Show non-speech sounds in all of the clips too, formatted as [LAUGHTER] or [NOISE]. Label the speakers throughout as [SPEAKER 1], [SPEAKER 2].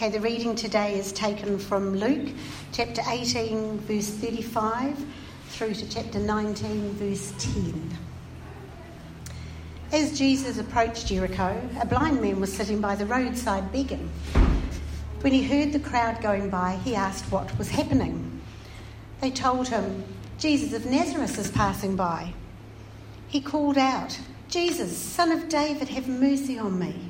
[SPEAKER 1] Okay, the reading today is taken from Luke chapter 18, verse 35, through to chapter 19, verse 10. As Jesus approached Jericho, a blind man was sitting by the roadside begging. When he heard the crowd going by, he asked what was happening. They told him, Jesus of Nazareth is passing by. He called out, Jesus, son of David, have mercy on me.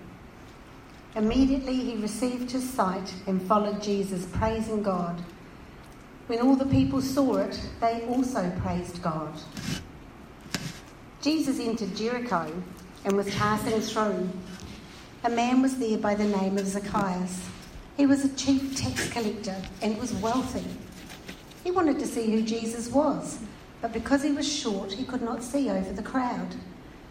[SPEAKER 1] Immediately he received his sight and followed Jesus, praising God. When all the people saw it, they also praised God. Jesus entered Jericho and was passing through. A man was there by the name of Zacchaeus. He was a chief tax collector and was wealthy. He wanted to see who Jesus was, but because he was short, he could not see over the crowd.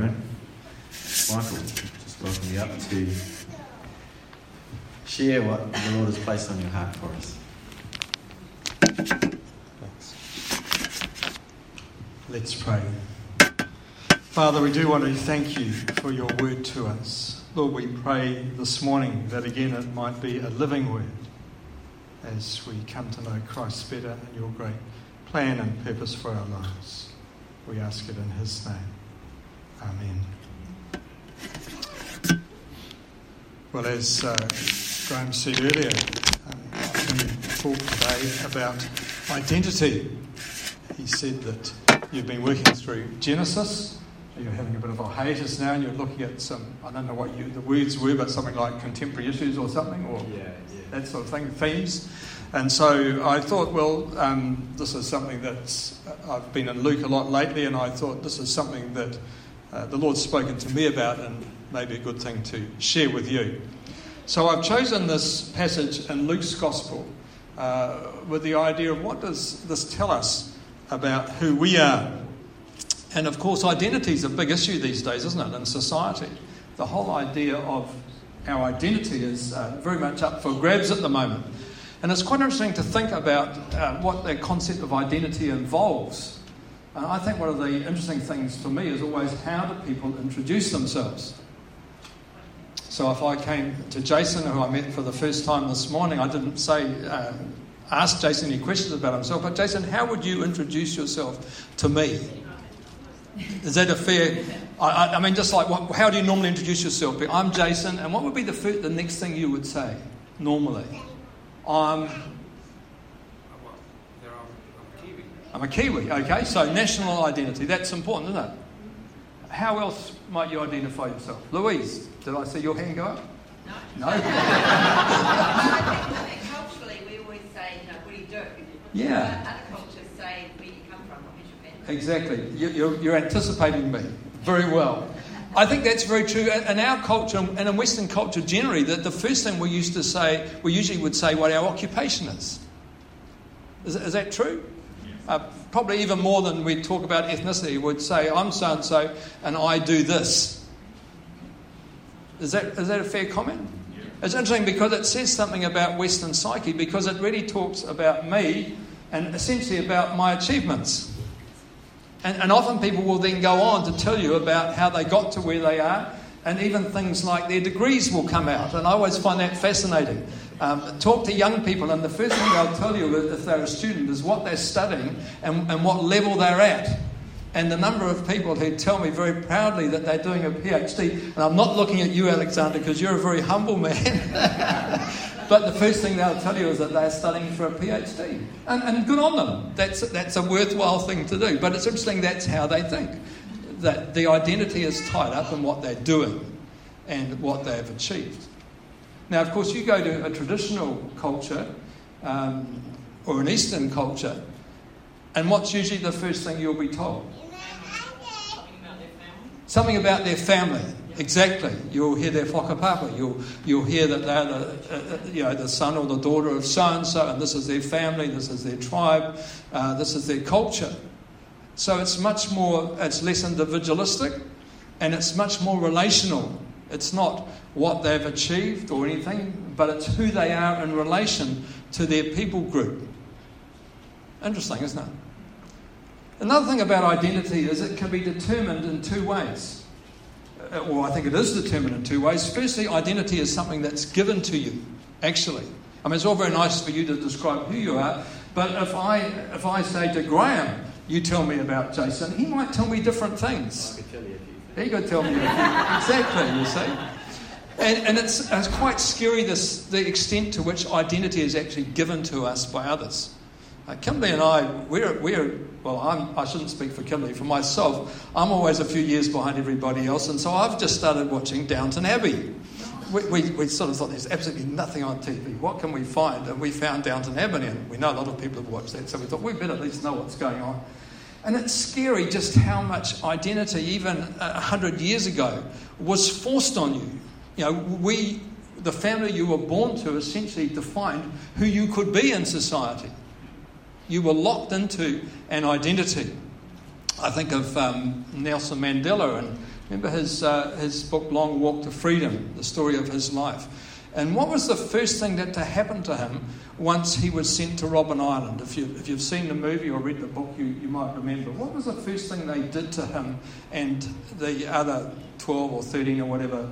[SPEAKER 2] Michael, just welcome you up to share what the Lord has placed on your heart for us.
[SPEAKER 3] Thanks. Let's pray. Father, we do want to thank you for your word to us. Lord, we pray this morning that again it might be a living word as we come to know Christ better and your great plan and purpose for our lives. We ask it in his name. Amen. Well, as uh, Graham said earlier, um, we talked today about identity. He said that you've been working through Genesis. You're having a bit of a hiatus now, and you're looking at some, I don't know what you, the words were, but something like contemporary issues or something, or
[SPEAKER 2] Yeah, yeah.
[SPEAKER 3] that sort of thing, themes. And so I thought, well, um, this is something that I've been in Luke a lot lately, and I thought this is something that uh, the Lord's spoken to me about, and maybe a good thing to share with you. So I've chosen this passage in Luke's Gospel uh, with the idea of what does this tell us about who we are. And of course, identity is a big issue these days, isn't it, in society? The whole idea of our identity is uh, very much up for grabs at the moment. And it's quite interesting to think about uh, what the concept of identity involves. And I think one of the interesting things for me is always how do people introduce themselves? So if I came to Jason, who I met for the first time this morning, I didn't say, uh, ask Jason any questions about himself, but Jason, how would you introduce yourself to me? Is that a fair? I, I, mean, just like, what, how do you normally introduce yourself? I'm Jason, and what would be the, first, the next thing you would say normally? I'm I'm a Kiwi, okay? So national identity, that's important, isn't it? How else might you identify yourself? Louise, did I see your hand go up?
[SPEAKER 4] No.
[SPEAKER 3] No? [LAUGHS]
[SPEAKER 4] I think, I culturally we always say, you know, what do you do?
[SPEAKER 3] Yeah.
[SPEAKER 4] Other cultures say where you come from, what is your family?
[SPEAKER 3] Exactly. You, you're, you're anticipating me very well. I think that's very true. In our culture, and in Western culture generally, that the first thing we used to say, we usually would say what our occupation is. Is, is that true? Uh, probably even more than we talk about ethnicity, would say, I'm so and so, and I do this. Is that, is that a fair comment? It's interesting because it says something about Western psyche because it really talks about me and essentially about my achievements. And, and often people will then go on to tell you about how they got to where they are, and even things like their degrees will come out. And I always find that fascinating. Um, talk to young people, and the first thing they'll tell you if they're a student is what they're studying and, and what level they're at. And the number of people who tell me very proudly that they're doing a PhD, and I'm not looking at you, Alexander, because you're a very humble man. [LAUGHS] but the first thing they'll tell you is that they're studying for a PhD. And, and good on them. That's, that's a worthwhile thing to do. But it's interesting that's how they think. That the identity is tied up in what they're doing and what they've achieved. Now, of course, you go to a traditional culture um, or an Eastern culture, and what's usually the first thing you'll be told? Something about their family. Exactly. You'll hear their whakapapa. You'll, you'll hear that they're the, uh, uh, you know, the son or the daughter of so and so, and this is their family, this is their tribe, uh, this is their culture. So it's much more, it's less individualistic, and it's much more relational. It's not what they've achieved or anything, but it's who they are in relation to their people group. Interesting, isn't it? Another thing about identity is it can be determined in two ways. Uh, well, I think it is determined in two ways. Firstly, identity is something that's given to you, actually. I mean, it's all very nice for you to describe who you are, but if I, if I say to Graham, you tell me about Jason, he might tell me different things. He could tell me [LAUGHS] exactly, you see. And, and it's, it's quite scary this, the extent to which identity is actually given to us by others. Uh, Kimberly and I, we're, we're well, I'm, I should not speak for Kimberly, for myself, I'm always a few years behind everybody else, and so I've just started watching Downton Abbey. We, we, we, sort of thought there's absolutely nothing on TV. What can we find? And we found Downton Abbey, and we know a lot of people have watched that, so we thought we'd better at least know what's going on. And it's scary just how much identity, even a hundred years ago, was forced on you. You know, we, the family you were born to, essentially defined who you could be in society. You were locked into an identity. I think of um, Nelson Mandela and remember his, uh, his book Long Walk to Freedom, the story of his life. And what was the first thing that to happen to him once he was sent to Robben Island? If, you, if you've seen the movie or read the book, you, you might remember. What was the first thing they did to him and the other 12 or 13 or whatever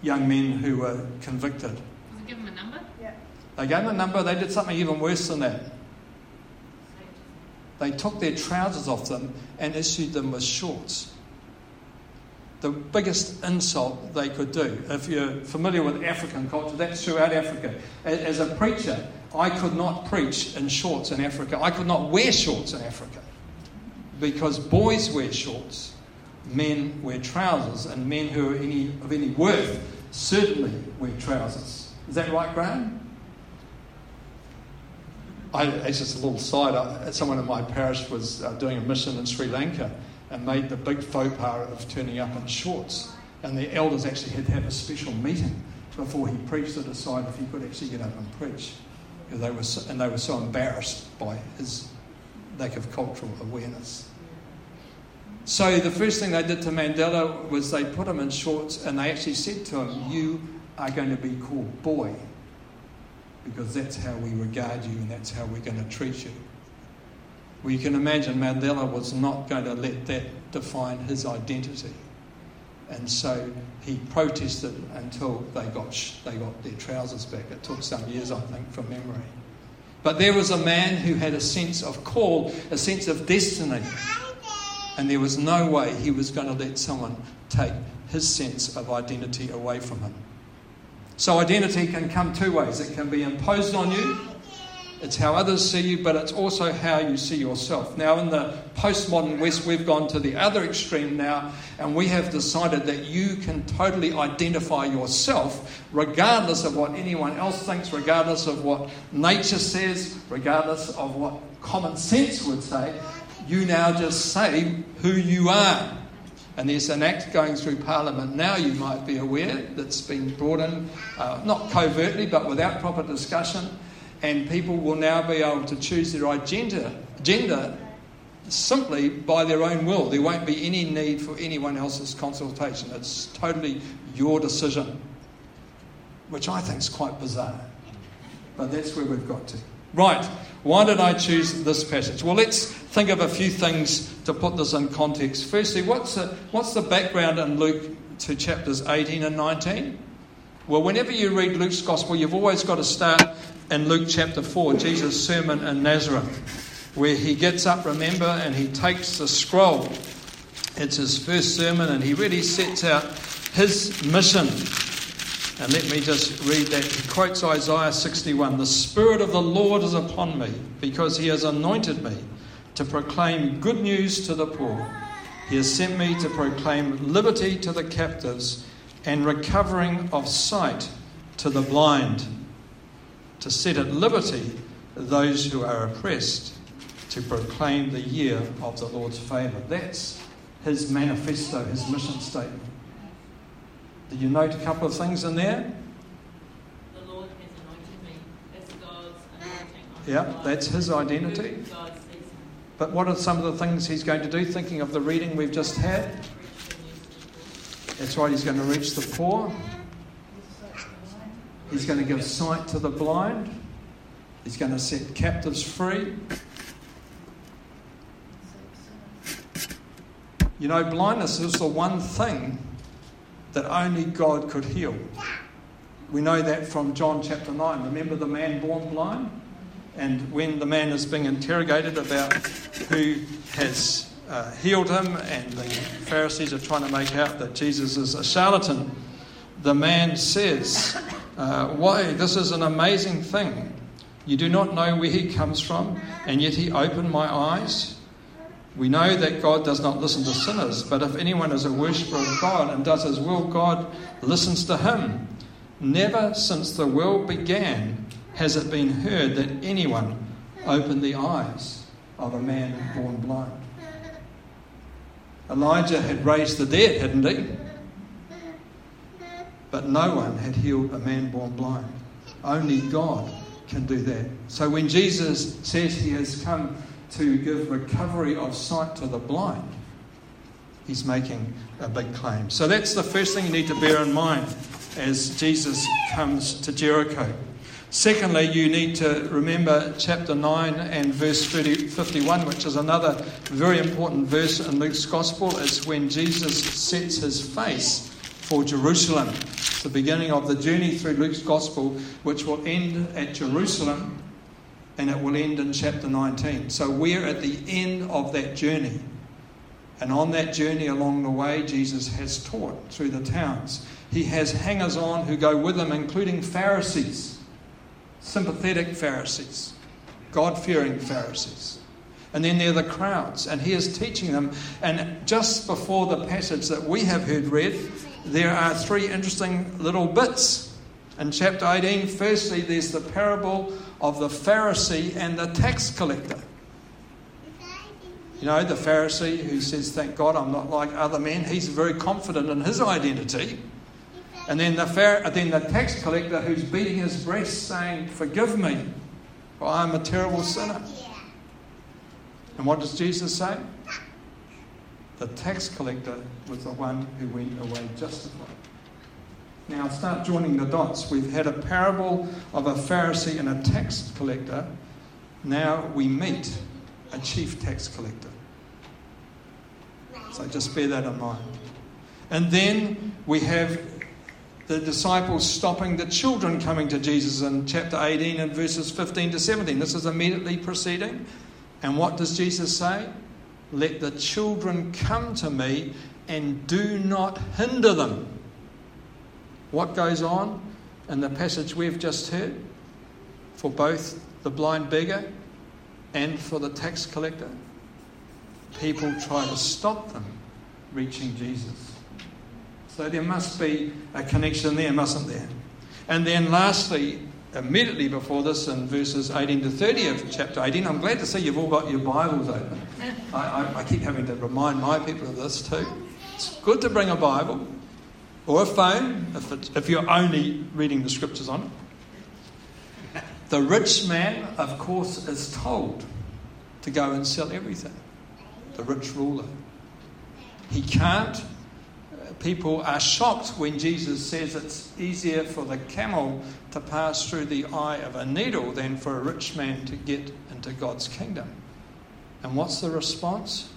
[SPEAKER 3] young men who were convicted?
[SPEAKER 5] Did they give him a number?
[SPEAKER 1] Yeah.
[SPEAKER 3] They gave him a number, they did something even worse than that. They took their trousers off them and issued them with shorts the biggest insult they could do. If you're familiar with African culture, that's throughout Africa. As a preacher, I could not preach in shorts in Africa. I could not wear shorts in Africa because boys wear shorts, men wear trousers, and men who are any, of any worth certainly wear trousers. Is that right, Graham? I, it's just a little side. Someone in my parish was uh, doing a mission in Sri Lanka and made the big faux pas of turning up in shorts. And the elders actually had to have a special meeting before he preached to decide if he could actually get up and preach. Because they were so, and they were so embarrassed by his lack of cultural awareness. So the first thing they did to Mandela was they put him in shorts and they actually said to him, You are going to be called boy because that's how we regard you and that's how we're going to treat you. Well, you can imagine Mandela was not going to let that define his identity. And so he protested until they got, they got their trousers back. It took some years, I think, from memory. But there was a man who had a sense of call, a sense of destiny. And there was no way he was going to let someone take his sense of identity away from him. So, identity can come two ways it can be imposed on you, it's how others see you, but it's also how you see yourself. Now, in the postmodern West, we've gone to the other extreme now, and we have decided that you can totally identify yourself regardless of what anyone else thinks, regardless of what nature says, regardless of what common sense would say. You now just say who you are. And there's an act going through Parliament now, you might be aware, that's been brought in, uh, not covertly, but without proper discussion and people will now be able to choose their gender, gender simply by their own will. There won't be any need for anyone else's consultation. It's totally your decision. which I think is quite bizarre. But that's where we've got to. Right, why did I choose this passage? Well, let's think of a few things to put this in context. Firstly, what's the, what's the background in Luke to chapters 18 and 19? Well, whenever you read Luke's Gospel, you've always got to start in Luke chapter 4, Jesus' sermon in Nazareth, where he gets up, remember, and he takes the scroll. It's his first sermon, and he really sets out his mission. And let me just read that. He quotes Isaiah 61 The Spirit of the Lord is upon me, because he has anointed me to proclaim good news to the poor. He has sent me to proclaim liberty to the captives and recovering of sight to the blind, to set at liberty those who are oppressed, to proclaim the year of the Lord's favour. That's his manifesto, his mission statement. Do you note a couple of things in there?
[SPEAKER 5] The Lord has anointed me. That's God's anointing.
[SPEAKER 3] Yeah, that's his identity.
[SPEAKER 5] Who God sees him.
[SPEAKER 3] But what are some of the things he's going to do, thinking of the reading we've just had?
[SPEAKER 5] Preach the news to the poor.
[SPEAKER 3] That's right, he's going to reach the poor. He's going to give sight to the blind. He's going to set captives free. You know, blindness is the one thing that only God could heal. We know that from John chapter 9. Remember the man born blind? And when the man is being interrogated about who has uh, healed him, and the Pharisees are trying to make out that Jesus is a charlatan, the man says, uh, Why, this is an amazing thing. You do not know where he comes from, and yet he opened my eyes. We know that God does not listen to sinners, but if anyone is a worshipper of God and does his will, God listens to him. Never since the world began has it been heard that anyone opened the eyes of a man born blind. Elijah had raised the dead, hadn't he? But no one had healed a man born blind. Only God can do that. So when Jesus says he has come to give recovery of sight to the blind, he's making a big claim. So that's the first thing you need to bear in mind as Jesus comes to Jericho. Secondly, you need to remember chapter 9 and verse 30, 51, which is another very important verse in Luke's Gospel. It's when Jesus sets his face for Jerusalem. It's the beginning of the journey through Luke's Gospel, which will end at Jerusalem and it will end in chapter 19. So we're at the end of that journey. And on that journey along the way, Jesus has taught through the towns. He has hangers on who go with him, including Pharisees, sympathetic Pharisees, God fearing Pharisees. And then there are the crowds, and he is teaching them. And just before the passage that we have heard read, there are three interesting little bits. In chapter 18, firstly, there's the parable of the Pharisee and the tax collector. You know, the Pharisee who says, Thank God I'm not like other men. He's very confident in his identity. And then the, Phar- then the tax collector who's beating his breast saying, Forgive me, for I'm a terrible sinner. And what does Jesus say? The tax collector was the one who went away justified. Now, start joining the dots. We've had a parable of a Pharisee and a tax collector. Now we meet a chief tax collector. So just bear that in mind. And then we have the disciples stopping the children coming to Jesus in chapter 18 and verses 15 to 17. This is immediately preceding. And what does Jesus say? Let the children come to me and do not hinder them. What goes on in the passage we've just heard for both the blind beggar and for the tax collector? People try to stop them reaching Jesus. So there must be a connection there, mustn't there? And then lastly, immediately before this, in verses 18 to 30 of chapter 18, I'm glad to see you've all got your Bibles open. I, I, I keep having to remind my people of this too. It's good to bring a Bible or a phone if, if you're only reading the scriptures on it. The rich man, of course, is told to go and sell everything. The rich ruler. He can't people are shocked when Jesus says it's easier for the camel to pass through the eye of a needle than for a rich man to get into God's kingdom. And what's the response?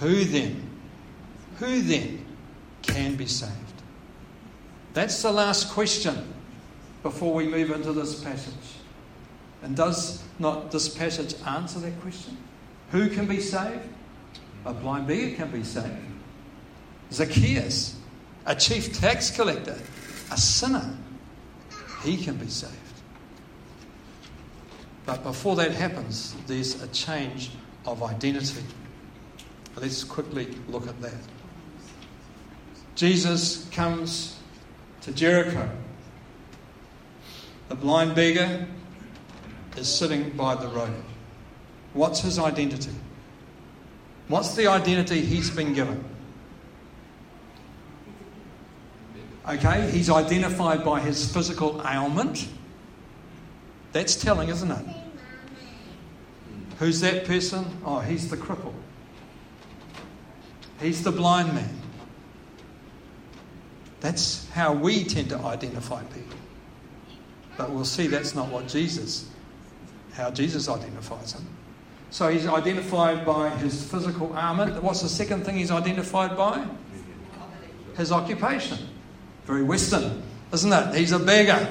[SPEAKER 3] Who then? Who then can be saved? That's the last question before we move into this passage. And does not this passage answer that question? Who can be saved? A blind beggar can be saved. Zacchaeus, a chief tax collector, a sinner, he can be saved. But before that happens, there's a change of identity. Let's quickly look at that. Jesus comes to Jericho. The blind beggar is sitting by the road. What's his identity? What's the identity he's been given? Okay, he's identified by his physical ailment. That's telling, isn't it? Who's that person? Oh, he's the cripple. He's the blind man. That's how we tend to identify people. But we'll see that's not what Jesus, how Jesus identifies him. So he's identified by his physical ailment. What's the second thing he's identified by? His occupation. Very Western, isn't it? He's a beggar.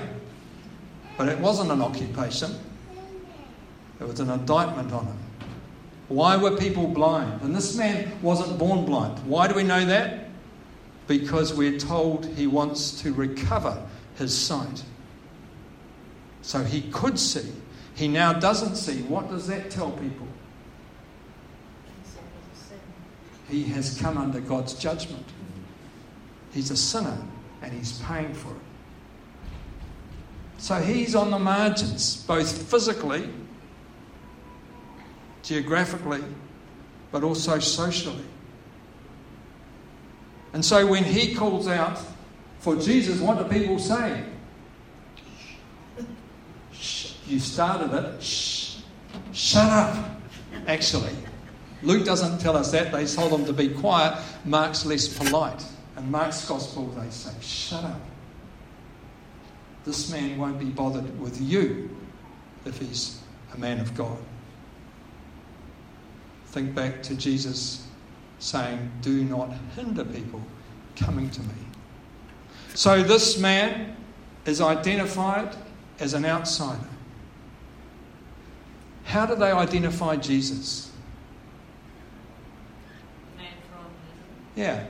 [SPEAKER 3] But it wasn't an occupation, it was an indictment on him. Why were people blind? And this man wasn't born blind. Why do we know that? Because we're told he wants to recover his sight. So he could see. He now doesn't see. What does that tell people? He has come under God's judgment. He's a sinner and he's paying for it. So he's on the margins, both physically, geographically, but also socially. And so when he calls out for Jesus, what do people say? You started it. Shh, shut up. Actually, Luke doesn't tell us that. They told him to be quiet. Mark's less polite. And Mark's gospel, they say, shut up. This man won't be bothered with you if he's a man of God. Think back to Jesus saying, Do not hinder people coming to me. So this man is identified as an outsider. How do they identify Jesus?
[SPEAKER 5] Man from
[SPEAKER 3] Yeah.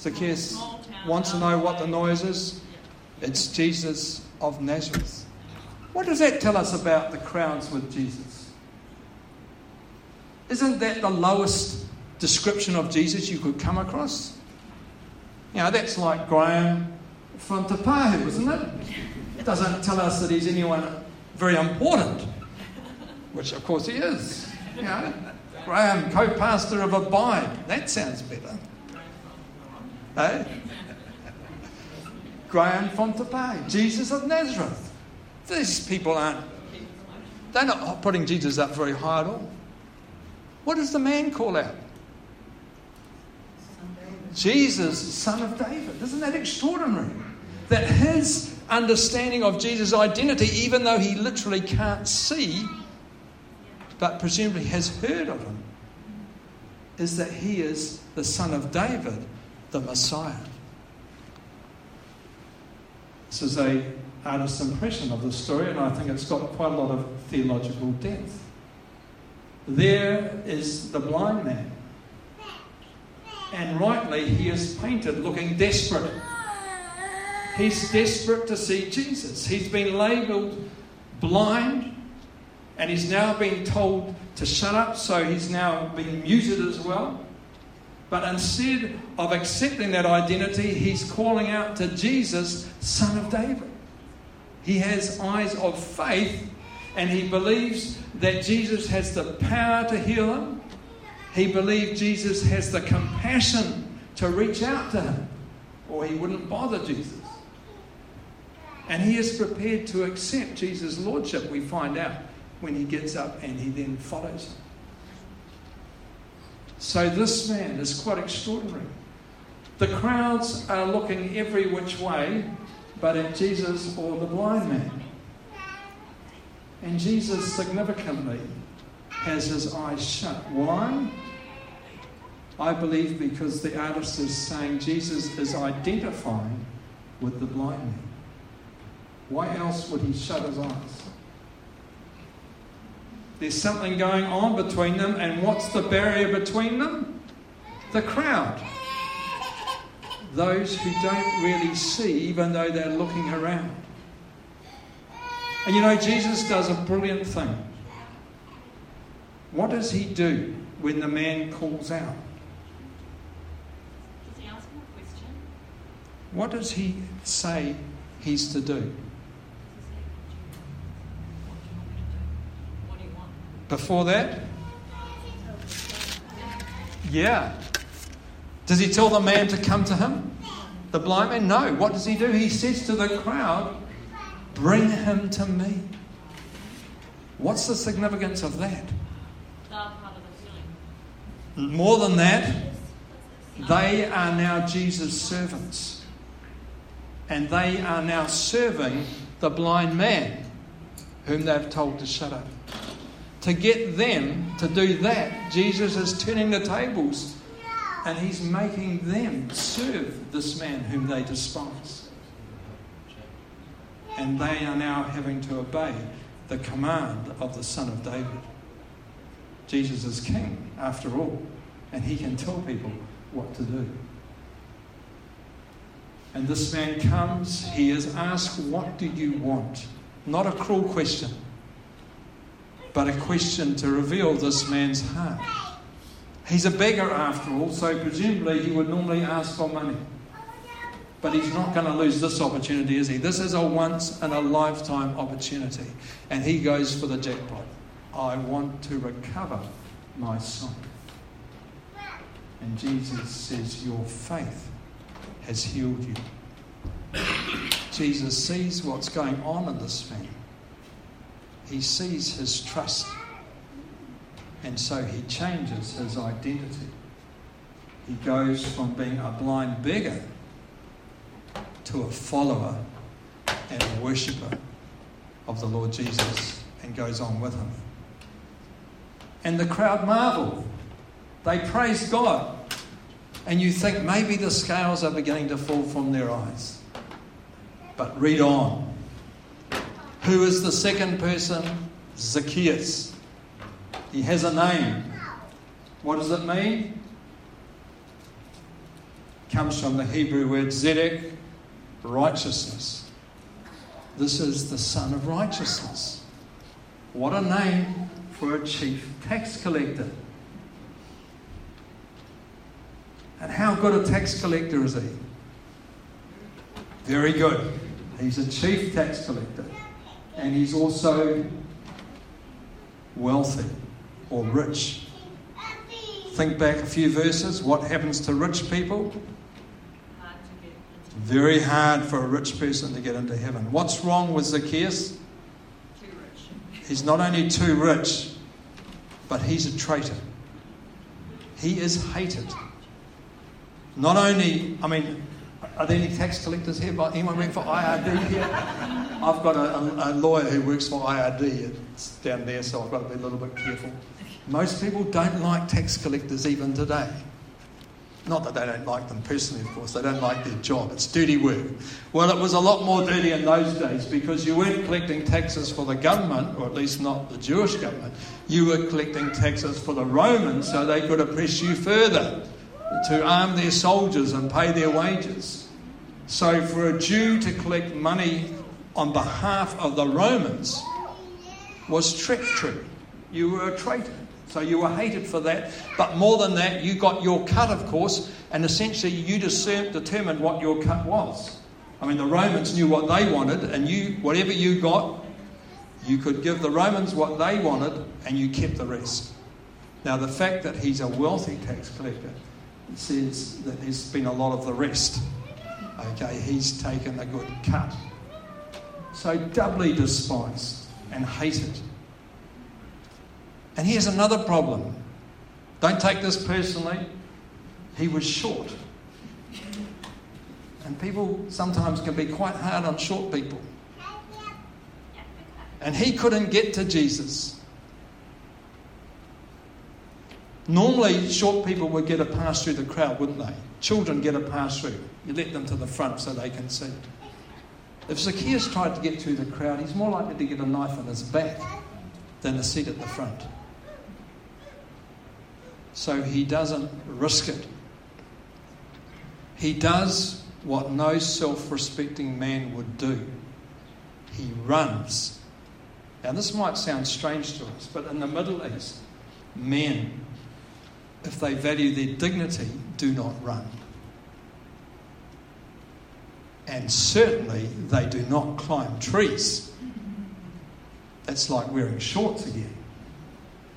[SPEAKER 3] Zacchaeus wants to know what the noise is. It's Jesus of Nazareth. What does that tell us about the crowds with Jesus? Isn't that the lowest description of Jesus you could come across? You know, that's like Graham from Te Pahu, isn't it? It doesn't tell us that he's anyone very important, which of course he is. You know, Graham, co-pastor of a Abide. That sounds better. Eh? Graham from Jesus of Nazareth. These people aren't, they're not putting Jesus up very high at all. What does the man call out? Jesus, son of David. Isn't that extraordinary? That his understanding of Jesus' identity, even though he literally can't see, but presumably has heard of him, is that he is the son of David, the Messiah. This is a artist's impression of the story, and I think it's got quite a lot of theological depth. There is the blind man, and rightly he is painted looking desperate. He's desperate to see Jesus. He's been labelled blind, and he's now been told to shut up, so he's now been muted as well. But instead of accepting that identity, he's calling out to Jesus, Son of David. He has eyes of faith and he believes that Jesus has the power to heal him. He believes Jesus has the compassion to reach out to him, or he wouldn't bother Jesus. And he is prepared to accept Jesus' lordship, we find out when he gets up and he then follows him. So this man is quite extraordinary. The crowds are looking every which way, but at Jesus or the blind man. And Jesus significantly has his eyes shut. Why? I believe because the artist is saying Jesus is identifying with the blind man. Why else would he shut his eyes? There's something going on between them, and what's the barrier between them? The crowd. Those who don't really see, even though they're looking around. And you know, Jesus does a brilliant thing. What does he do when the man calls out?
[SPEAKER 5] Does he ask him a question?
[SPEAKER 3] What does he say he's to do?
[SPEAKER 5] Does he say, what do you want me to do? What do you want?
[SPEAKER 3] Before that? Yeah. Does he tell the man to come to him? The blind man? No. What does he do? He says to the crowd, Bring him to me. What's the significance of that? More than that, they are now Jesus' servants. And they are now serving the blind man whom they've told to shut up. To get them to do that, Jesus is turning the tables and he's making them serve this man whom they despise. And they are now having to obey the command of the Son of David. Jesus is king, after all, and he can tell people what to do. And this man comes, he is asked, What do you want? Not a cruel question, but a question to reveal this man's heart. He's a beggar after all, so presumably he would normally ask for money. But he's not going to lose this opportunity, is he? This is a once in a lifetime opportunity. And he goes for the jackpot. I want to recover my son. And Jesus says, Your faith has healed you. Jesus sees what's going on in this man. He sees his trust. And so he changes his identity. He goes from being a blind beggar to a follower and a worshipper of the Lord Jesus and goes on with him. And the crowd marvel. They praise God. And you think maybe the scales are beginning to fall from their eyes. But read on. Who is the second person? Zacchaeus. He has a name. What does it mean? Comes from the Hebrew word zedek, righteousness. This is the son of righteousness. What a name for a chief tax collector. And how good a tax collector is he? Very good. He's a chief tax collector. And he's also wealthy or rich. Think back a few verses. What happens to rich people? Very hard for a rich person to get into heaven. What's wrong with Zacchaeus? He's not only too rich, but he's a traitor. He is hated. Not only, I mean, are there any tax collectors here? But anyone work for IRD here? I've got a, a, a lawyer who works for IRD. It's down there, so I've got to be a little bit careful. Most people don't like tax collectors even today. Not that they don't like them personally, of course, they don't like their job. It's dirty work. Well, it was a lot more dirty in those days because you weren't collecting taxes for the government, or at least not the Jewish government. You were collecting taxes for the Romans so they could oppress you further, to arm their soldiers and pay their wages. So, for a Jew to collect money on behalf of the Romans was treachery. You were a traitor. So you were hated for that. But more than that, you got your cut, of course, and essentially you determined what your cut was. I mean, the Romans knew what they wanted, and you, whatever you got, you could give the Romans what they wanted, and you kept the rest. Now, the fact that he's a wealthy tax collector says that there's been a lot of the rest. Okay, he's taken a good cut. So, doubly despised and hated. And here's another problem Don't take this personally. He was short. And people sometimes can be quite hard on short people. And he couldn't get to Jesus. Normally, short people would get a pass through the crowd, wouldn't they? Children get a pass through. You let them to the front so they can see. If Zacchaeus tried to get through the crowd, he's more likely to get a knife in his back than a seat at the front. So he doesn't risk it. He does what no self respecting man would do he runs. Now, this might sound strange to us, but in the Middle East, men, if they value their dignity, do not run. And certainly they do not climb trees. That's like wearing shorts again.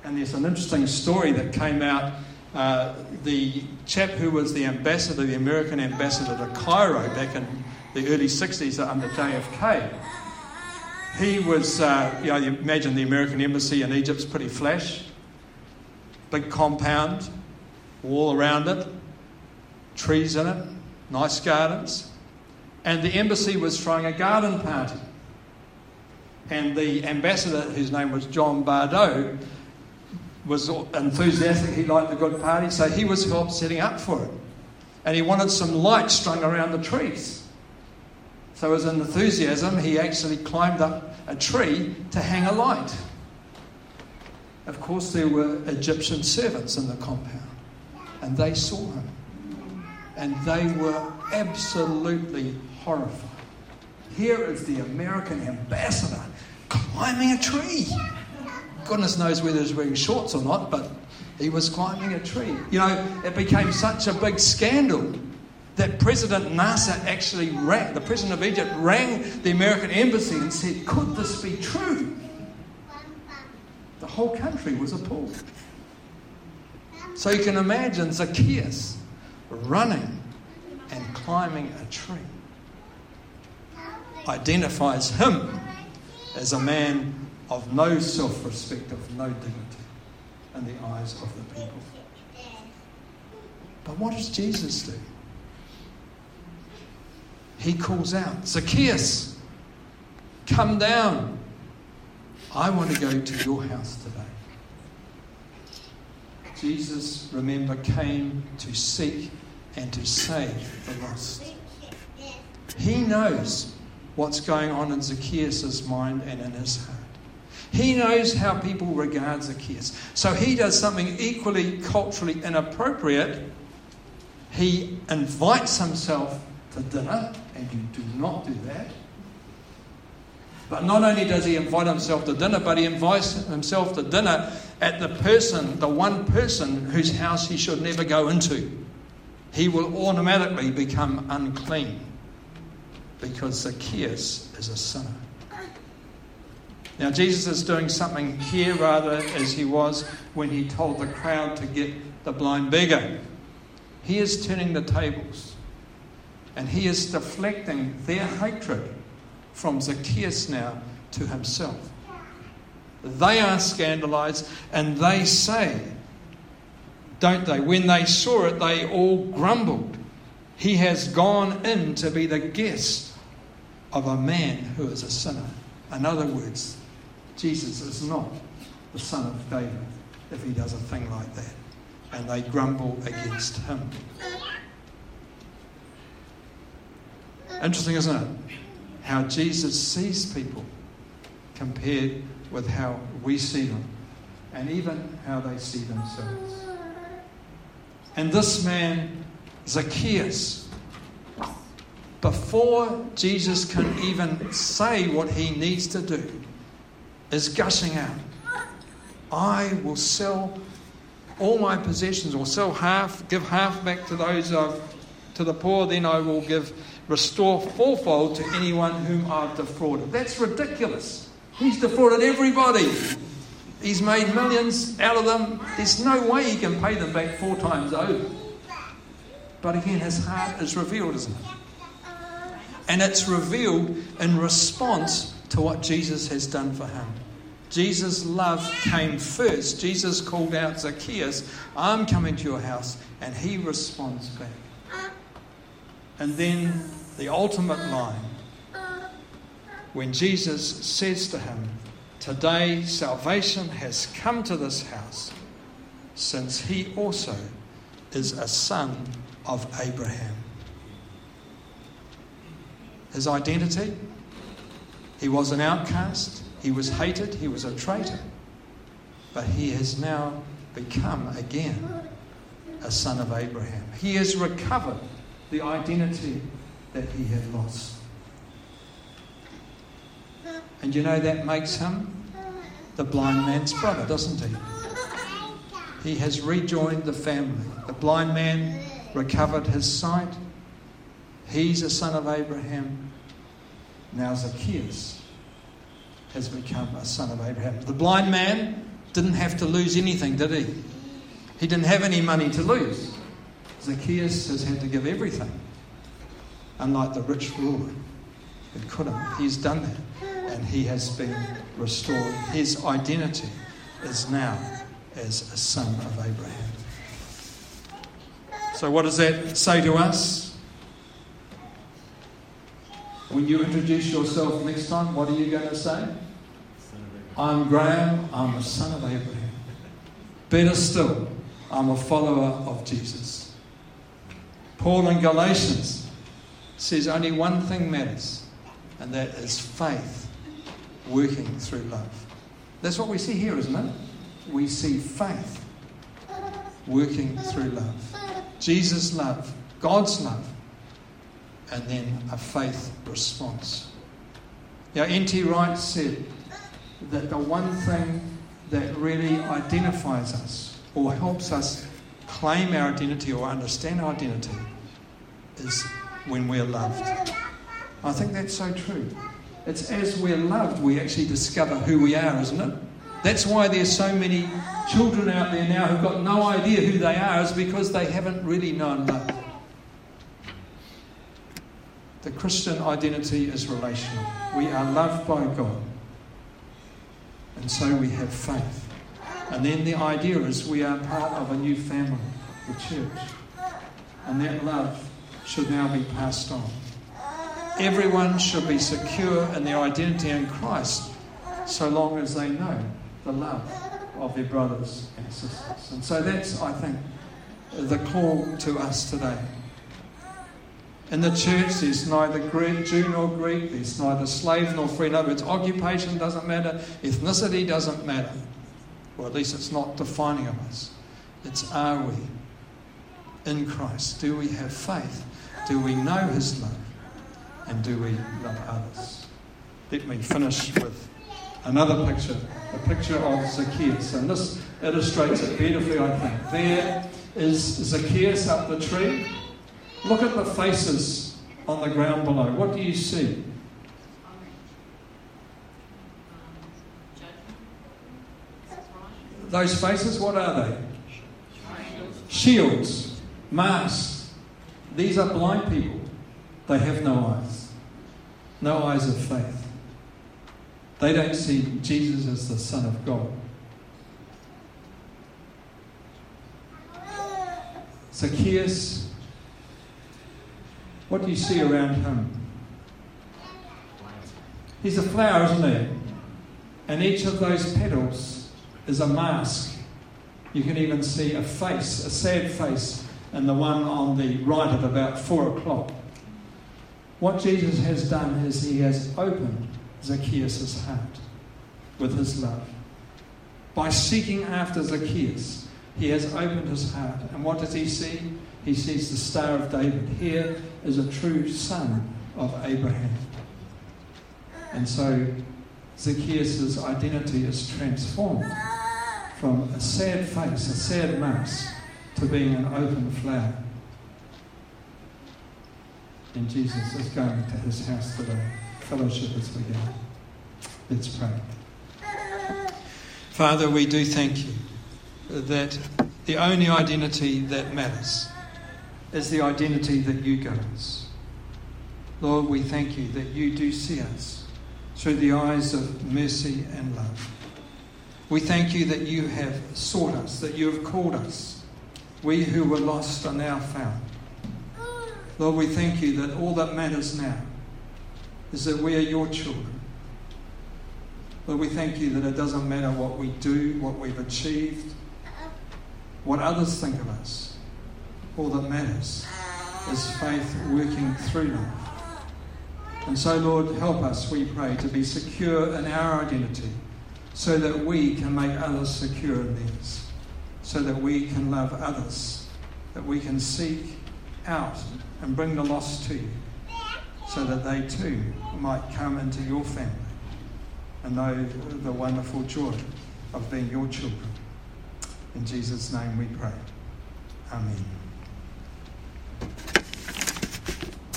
[SPEAKER 3] And there's an interesting story that came out. Uh, the chap who was the ambassador, the American ambassador to Cairo back in the early 60s under JFK, he was, uh, you know, you imagine the American embassy in Egypt's pretty flash. Big compound, wall around it, trees in it, nice gardens. And the embassy was throwing a garden party. And the ambassador, whose name was John Badeau, was enthusiastic. He liked the good party, so he was helped setting up for it. And he wanted some lights strung around the trees. So, as an enthusiasm, he actually climbed up a tree to hang a light. Of course, there were Egyptian servants in the compound, and they saw him. And they were absolutely horrified. Here is the American ambassador climbing a tree. Goodness knows whether he's wearing shorts or not, but he was climbing a tree. You know, it became such a big scandal that President Nasser actually rang, the president of Egypt rang the American embassy and said, Could this be true? The whole country was appalled. So you can imagine Zacchaeus running and climbing a tree. Identifies him as a man of no self respect, of no dignity in the eyes of the people. But what does Jesus do? He calls out, Zacchaeus, come down. I want to go to your house today. Jesus, remember, came to seek and to save the lost. He knows what's going on in Zacchaeus' mind and in his heart. He knows how people regard Zacchaeus. So he does something equally culturally inappropriate. He invites himself to dinner, and you do not do that. But not only does he invite himself to dinner, but he invites himself to dinner at the person, the one person whose house he should never go into. He will automatically become unclean because Zacchaeus is a sinner. Now, Jesus is doing something here rather as he was when he told the crowd to get the blind beggar. He is turning the tables and he is deflecting their hatred from Zacchaeus now to himself. They are scandalized and they say, don't they? When they saw it, they all grumbled. He has gone in to be the guest of a man who is a sinner. In other words, Jesus is not the son of David if he does a thing like that. And they grumble against him. Interesting, isn't it? How Jesus sees people compared with how we see them, and even how they see themselves. And this man, Zacchaeus, before Jesus can even say what he needs to do, is gushing out. I will sell all my possessions, or sell half, give half back to those to the poor, then I will give restore fourfold to anyone whom I've defrauded. That's ridiculous. He's defrauded everybody. He's made millions out of them. There's no way he can pay them back four times over. But again, his heart is revealed, isn't it? And it's revealed in response to what Jesus has done for him. Jesus' love came first. Jesus called out Zacchaeus, I'm coming to your house. And he responds back. And then the ultimate line when Jesus says to him, Today salvation has come to this house, since he also is a son of Abraham. His identity he was an outcast, he was hated, he was a traitor, but he has now become again a son of Abraham. He has recovered the identity that he had lost. And you know that makes him the blind man's brother, doesn't he? He has rejoined the family. The blind man recovered his sight. He's a son of Abraham. Now Zacchaeus has become a son of Abraham. The blind man didn't have to lose anything, did he? He didn't have any money to lose. Zacchaeus has had to give everything, unlike the rich ruler who couldn't. He's done that, and he has been restored. His identity is now as a son of Abraham. So, what does that say to us? When you introduce yourself next time, what are you going to say? I'm Graham, I'm a son of Abraham. Better still, I'm a follower of Jesus. Paul in Galatians says only one thing matters, and that is faith working through love. That's what we see here, isn't it? We see faith working through love. Jesus' love, God's love, and then a faith response. Now, N.T. Wright said that the one thing that really identifies us or helps us claim our identity or understand our identity is when we're loved. I think that's so true. It's as we're loved we actually discover who we are, isn't it? That's why there's so many children out there now who've got no idea who they are, is because they haven't really known love. The Christian identity is relational. We are loved by God. And so we have faith. And then the idea is we are part of a new family, the church. And that love should now be passed on. Everyone should be secure in their identity in Christ so long as they know the love of their brothers and sisters. And so that's, I think, the call to us today. In the church, there's neither Greek, Jew nor Greek, there's neither slave nor free. In other words, occupation doesn't matter, ethnicity doesn't matter. Or at least it's not defining of us. It's are we in Christ? Do we have faith? Do we know His love? And do we love others? Let me finish with another picture, a picture of Zacchaeus. And this illustrates it beautifully, I think. There is Zacchaeus up the tree. Look at the faces on the ground below. What do you see? Those faces, what are they? Shields, masks. These are blind people. They have no eyes. No eyes of faith. They don't see Jesus as the Son of God. Zacchaeus, what do you see around him? He's a flower, isn't he? And each of those petals is a mask. You can even see a face, a sad face, and the one on the right at about four o'clock. What Jesus has done is he has opened Zacchaeus' heart with his love. By seeking after Zacchaeus, he has opened his heart. And what does he see? He sees the Star of David. Here is a true son of Abraham. And so Zacchaeus' identity is transformed from a sad face, a sad mask, to being an open flower. And Jesus is going to his house today. Fellowship is begun. Let's pray. Father, we do thank you that the only identity that matters is the identity that you give us. Lord, we thank you that you do see us through the eyes of mercy and love. We thank you that you have sought us, that you have called us. We who were lost are now found. Lord, we thank you that all that matters now is that we are your children. Lord, we thank you that it doesn't matter what we do, what we've achieved, what others think of us. All that matters is faith working through love. And so, Lord, help us, we pray, to be secure in our identity so that we can make others secure in theirs, so that we can love others, that we can seek out and bring the lost to you, so that they too might come into your family and know the wonderful joy of being your children. In Jesus' name we pray. Amen.